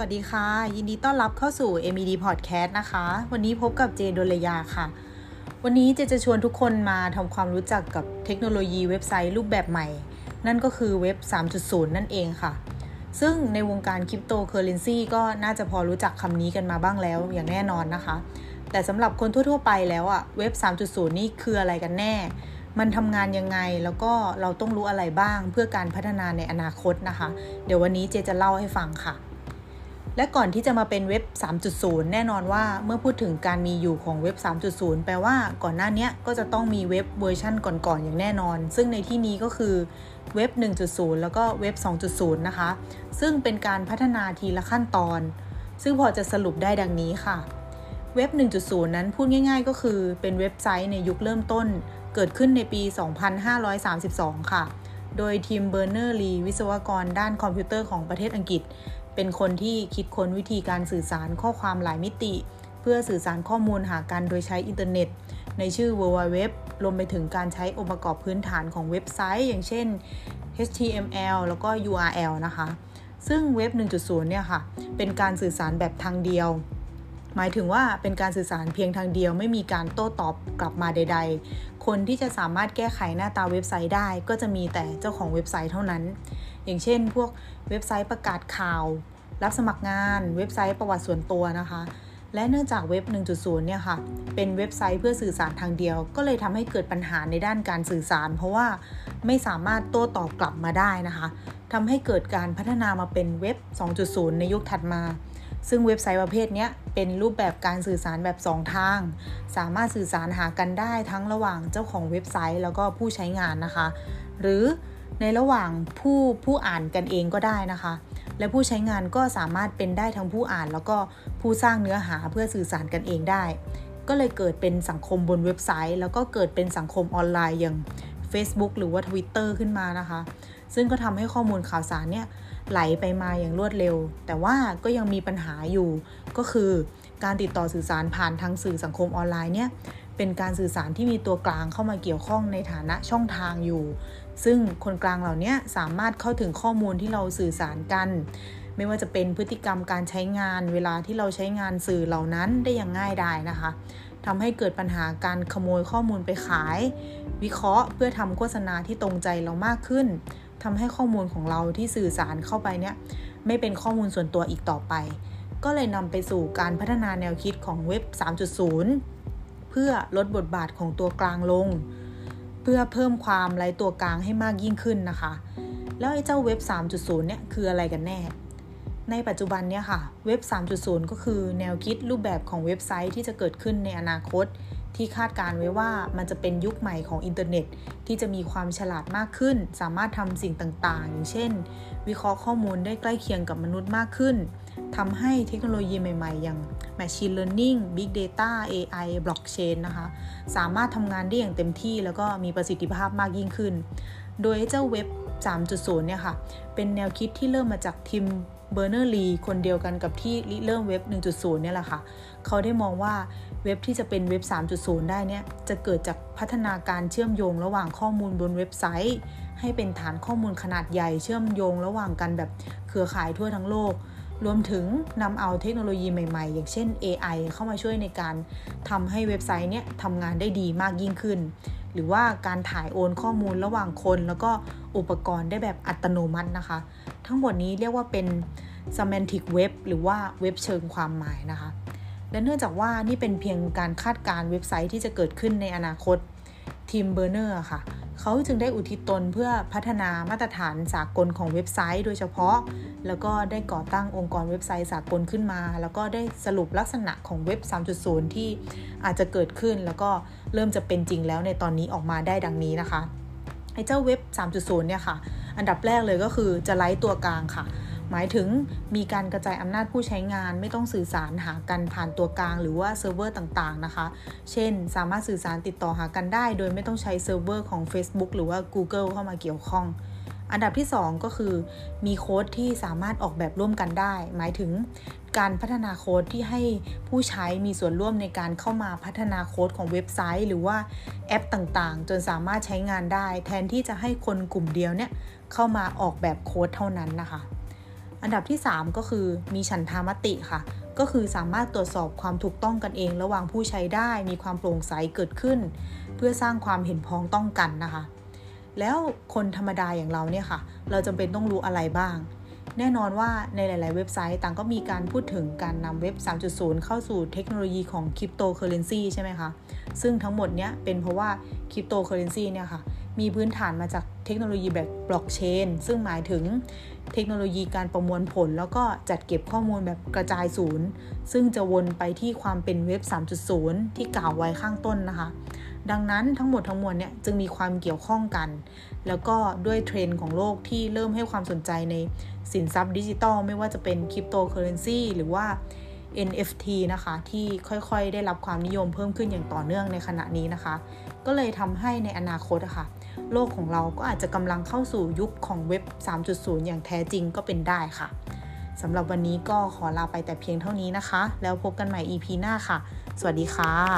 วัสดีค่ะ ยินดีต้อนรับเข้าสู่ MED Podcast นะคะ วันนี้พบกับเจโดลยาค่ะ วันนี้เจจะชวนทุกคนมาทำความรู้จักกับเทคโนโลยีเว็บไซต์รูปแบบใหม่ นั่นก็คือเว็บ 3.0 นั่นเองค่ะ ซึ่งในวงการคริปโตเคอเรนซีก็น่าจะพอรู้จักคำนี้กันมาบ้างแล้วอย่างแน่นอนนะคะ แต่สำหรับคนทั่ว ๆ ไปแล้วอะเว็บ 3.0 นี่คืออะไรกันแน่ มันทำงานยังไงแล้วก็เราต้องรู้อะไรบ้างเพื่อการพัฒนาในอนาคตนะคะ เดี๋ยววันนี้เจจะเล่าให้ฟังค่ะ และก่อนที่จะมาเป็นเว็บ 3.0 แน่นอนว่าเมื่อพูดถึงการมีอยู่ของเว็บ 3.0 แปลว่าก่อนหน้านี้ก็จะต้องมีเว็บเวอร์ชั่นก่อนๆอย่างแน่นอน ซึ่งในที่นี้ก็คือเว็บ 1.0 แล้วก็เว็บ 2.0 นะคะ ซึ่งเป็นการพัฒนาทีละขั้นตอน ซึ่งพอจะสรุปได้ดังนี้ค่ะ เว็บ 1.0 นั้นพูดง่าย ๆ ก็คือเป็นเว็บไซต์ในยุคเริ่มต้น เกิดขึ้นในปี 2532 ค่ะ โดยทิมเบอร์เนอร์สลีวิศวกรด้านคอมพิวเตอร์ของประเทศอังกฤษ เป็นคนที่คิดค้นวิธีการสื่อสารข้อความหลายมิติ เพื่อสื่อสารข้อมูลหากันโดยใช้อินเทอร์เน็ต ในชื่อ w w w รวมไปถึงการใช้องค์ประกอบพื้นฐานของเว็บไซต์ อย่างเช่น HTML แล้วก็ URL นะคะ ซึ่งเว็บ 1.0 เนี่ยค่ะ เป็นการสื่อสารแบบทางเดียว หมายถึงว่าเป็นการสื่อสารเพียงทางเดียวไม่มีการโต้ตอบกลับมาใด ๆ คนที่จะสามารถแก้ไขหน้าตาเว็บไซต์ได้ ก็จะมีแต่เจ้าของเว็บไซต์เท่านั้น อย่างเช่น พวกเว็บไซต์ประกาศข่าว รับสมัครงาน เว็บไซต์ประวัติส่วนตัวนะคะ และเนื่องจากเว็บ 1.0 เนี่ยค่ะ เป็นเว็บไซต์เพื่อสื่อสารทางเดียว ก็เลยทำให้เกิดปัญหาในด้านการสื่อสาร เพราะว่าไม่สามารถโต้ตอบกลับมาได้นะคะทำให้เกิดการพัฒนามาเป็นเว็บ 2.0 ในยุคถัดมา ซึ่งเว็บไซต์ประเภทนี้เป็นรูปแบบการสื่อสารแบบ 2 ทาง สามารถสื่อสารหากันได้ทั้งระหว่างเจ้าของเว็บไซต์แล้วก็ผู้ใช้งานนะคะ หรือในระหว่างผู้ผู้อ่านกันเองก็ได้นะคะ และผู้ใช้งานก็สามารถเป็นได้ทั้งผู้อ่าน แล้วก็ผู้สร้างเนื้อหาเพื่อสื่อสารกันเองได้ ก็เลยเกิดเป็นสังคมบนเว็บไซต์ แล้วก็เกิดเป็นสังคมออนไลน์อย่าง Facebook หรือว่า Twitter ขึ้นมานะคะ ซึ่งก็ทำให้ข้อมูลข่าวสารเนี่ย ไหลไปมาอย่างรวดเร็ว แต่ว่าก็ยังมีปัญหาอยู่ก็คือการติดต่อสื่อสารผ่านทางสื่อสังคมออนไลน์เนี่ยเป็นการสื่อสารที่มีตัวกลางเข้ามาเกี่ยวข้องในฐานะช่องทางอยู่ ซึ่งคนกลางเหล่านี้สามารถเข้าถึงข้อมูลที่เราสื่อสารกัน ไม่ว่าจะเป็นพฤติกรรมการใช้งาน เวลาที่เราใช้งานสื่อเหล่านั้นได้อย่างง่ายดายนะคะทำให้เกิดปัญหาการขโมยข้อมูลไปขาย วิเคราะห์เพื่อทำโฆษณาที่ตรงใจเรามากขึ้น ทำให้ข้อมูลของเราที่สื่อสารเข้าไปเนี่ยไม่เป็นข้อมูลส่วนตัวอีกต่อไป ก็เลยนำไปสู่การพัฒนาแนวคิดของเว็บ 3.0 เพื่อลดบทบาทของตัวกลางลง เพื่อเพิ่มความไร้ตัวกลางให้มากยิ่งขึ้นนะคะ แล้วไอ้เจ้าเว็บ 3.0 เนี่ยคืออะไรกันแน่ในปัจจุบันเนี่ยค่ะ เว็บ 3.0 ก็คือแนวคิดรูปแบบของเว็บไซต์ที่จะเกิดขึ้นในอนาคต ที่คาดการณ์ไว้ว่ามันจะเป็นยุคใหม่ของอินเทอร์เน็ต ที่จะมีความฉลาดมากขึ้น สามารถทำสิ่งต่างๆ อย่างเช่น วิเคราะห์ข้อมูลได้ใกล้เคียงกับมนุษย์มากขึ้นทำให้เทคโนโลยีใหม่ๆ อย่าง Machine Learning Big Data AI Blockchain นะคะ สามารถทำงานได้อย่างเต็มที่แล้วก็มีประสิทธิภาพมากยิ่งขึ้น โดยเจ้าเว็บ 3.0 เนี่ยค่ะ เป็นแนวคิดที่เริ่มมาจากทิม เบอร์เนอร์สลีคนเดียวกันกับที่เริ่มเว็บ 1.0 เนี่ยแหละค่ะ เขาได้มองว่าเว็บที่จะเป็นเว็บ 3.0 ได้เนี่ย จะเกิดจากพัฒนาการเชื่อมโยงระหว่างข้อมูลบนเว็บไซต์ ให้เป็นฐานข้อมูลขนาดใหญ่เชื่อมโยงระหว่างกันแบบเครือข่ายทั่วทั้งโลก รวมถึงนำเอาเทคโนโลยีใหม่ๆ อย่างเช่น AI เข้ามาช่วยในการทำให้เว็บไซต์เนี้ยทำงานได้ดีมากยิ่งขึ้น หรือว่าการถ่ายโอนข้อมูลระหว่างคน แล้วก็อุปกรณ์ได้แบบอัตโนมัตินะคะ ทั้งหมดนี้เรียกว่าเป็น semantic web หรือว่าเว็บเชิงความหมายนะคะ และเนื่องจากว่านี่เป็นเพียงการคาดการณ์เว็บไซต์ที่จะเกิดขึ้นในอนาคตทิมเบอร์เนอร์สค่ะ เขาจึงได้อุทิศตนเพื่อพัฒนามาตรฐานสากลของเว็บไซต์ โดยเฉพาะ แล้วก็ได้ก่อตั้งองค์กรเว็บไซต์สากลขึ้นมา แล้วก็ได้สรุปลักษณะของเว็บ 3.0 ที่อาจจะเกิดขึ้น แล้วก็เริ่มจะเป็นจริงแล้วในตอนนี้ออกมาได้ดังนี้นะคะไอ้เจ้าเว็บ 3.0 เนี่ยค่ะ อันดับแรกเลยก็คือจะไล่ตัวกลางค่ะ หมายถึงมีการกระจายอำนาจผู้ใช้งานไม่ต้องสื่อสารหากันผ่านตัวกลางหรือว่าเซิร์ฟเวอร์ต่างๆนะคะ เช่น สามารถสื่อสารติดต่อหากันได้ โดยไม่ต้องใช้เซิร์ฟเวอร์ของ Facebook หรือว่า Google เข้ามาเกี่ยวข้อง อันดับที่ 2 ก็คือมีโค้ดที่สามารถออกแบบร่วมกันได้ หมายถึงการพัฒนาโค้ดที่ให้ผู้ใช้มีส่วนร่วมในการเข้ามาพัฒนาโค้ดของเว็บไซต์ หรือว่าแอปต่างๆ จนสามารถใช้งานได้ แทนที่จะให้คนกลุ่มเดียวเนี่ยเข้ามาออกแบบโค้ดเท่านั้นนะคะ อันดับที่ 3 ก็คือมีฉันทามติค่ะ ก็คือสามารถตรวจสอบความถูกต้องกันเอง ระหว่างผู้ใช้ได้มีความโปร่งใสเกิดขึ้น เพื่อสร้างความเห็นพ้องต้องกันนะคะ แล้วคนธรรมดาอย่างเราเนี่ยค่ะ เราจำเป็นต้องรู้อะไรบ้าง แน่นอนว่าในหลาย ๆ เว็บไซต์ต่างก็มีการพูดถึงการนำเว็บ 3.0 เข้าสู่เทคโนโลยีของคริปโตเคอเรนซีใช่ไหมคะ ซึ่งทั้งหมดเนี้ยเป็นเพราะว่าคริปโตเคอเรนซีเนี่ยค่ะ มีพื้นฐานมาจากเทคโนโลยีแบบบล็อกเชนซึ่งหมายถึงเทคโนโลยีการประมวลผล แล้วก็จัดเก็บข้อมูลแบบกระจายศูนย์ ซึ่งจะวนไปที่ความเป็นเว็บ 3.0 ที่กล่าวไว้ข้างต้นนะคะ ดังนั้นทั้งหมดทั้งมวลเนี่ยจึงมีความเกี่ยวข้องกัน แล้วก็ด้วยเทรนด์ของโลกที่เริ่มให้ความสนใจในสินทรัพย์ดิจิตอลไม่ว่าจะเป็นคริปโตเคอเรนซีหรือว่า NFT นะคะ ที่ค่อยๆ ได้รับความนิยมเพิ่มขึ้นอย่างต่อเนื่องในขณะนี้นะคะ ก็เลยทำให้ในอนาคตะคะ่ะ โลกของเราก็อาจจะกำลังเข้าสู่ยุคของเว็บ 3.0 อย่างแท้จริงก็เป็นได้ค่ะสำหรับวันนี้ก็ขอลาไปแต่เพียงเท่านี้นะคะ แล้วพบกันใหม่ EP หน้าค่ะ สวัสดีค่ะ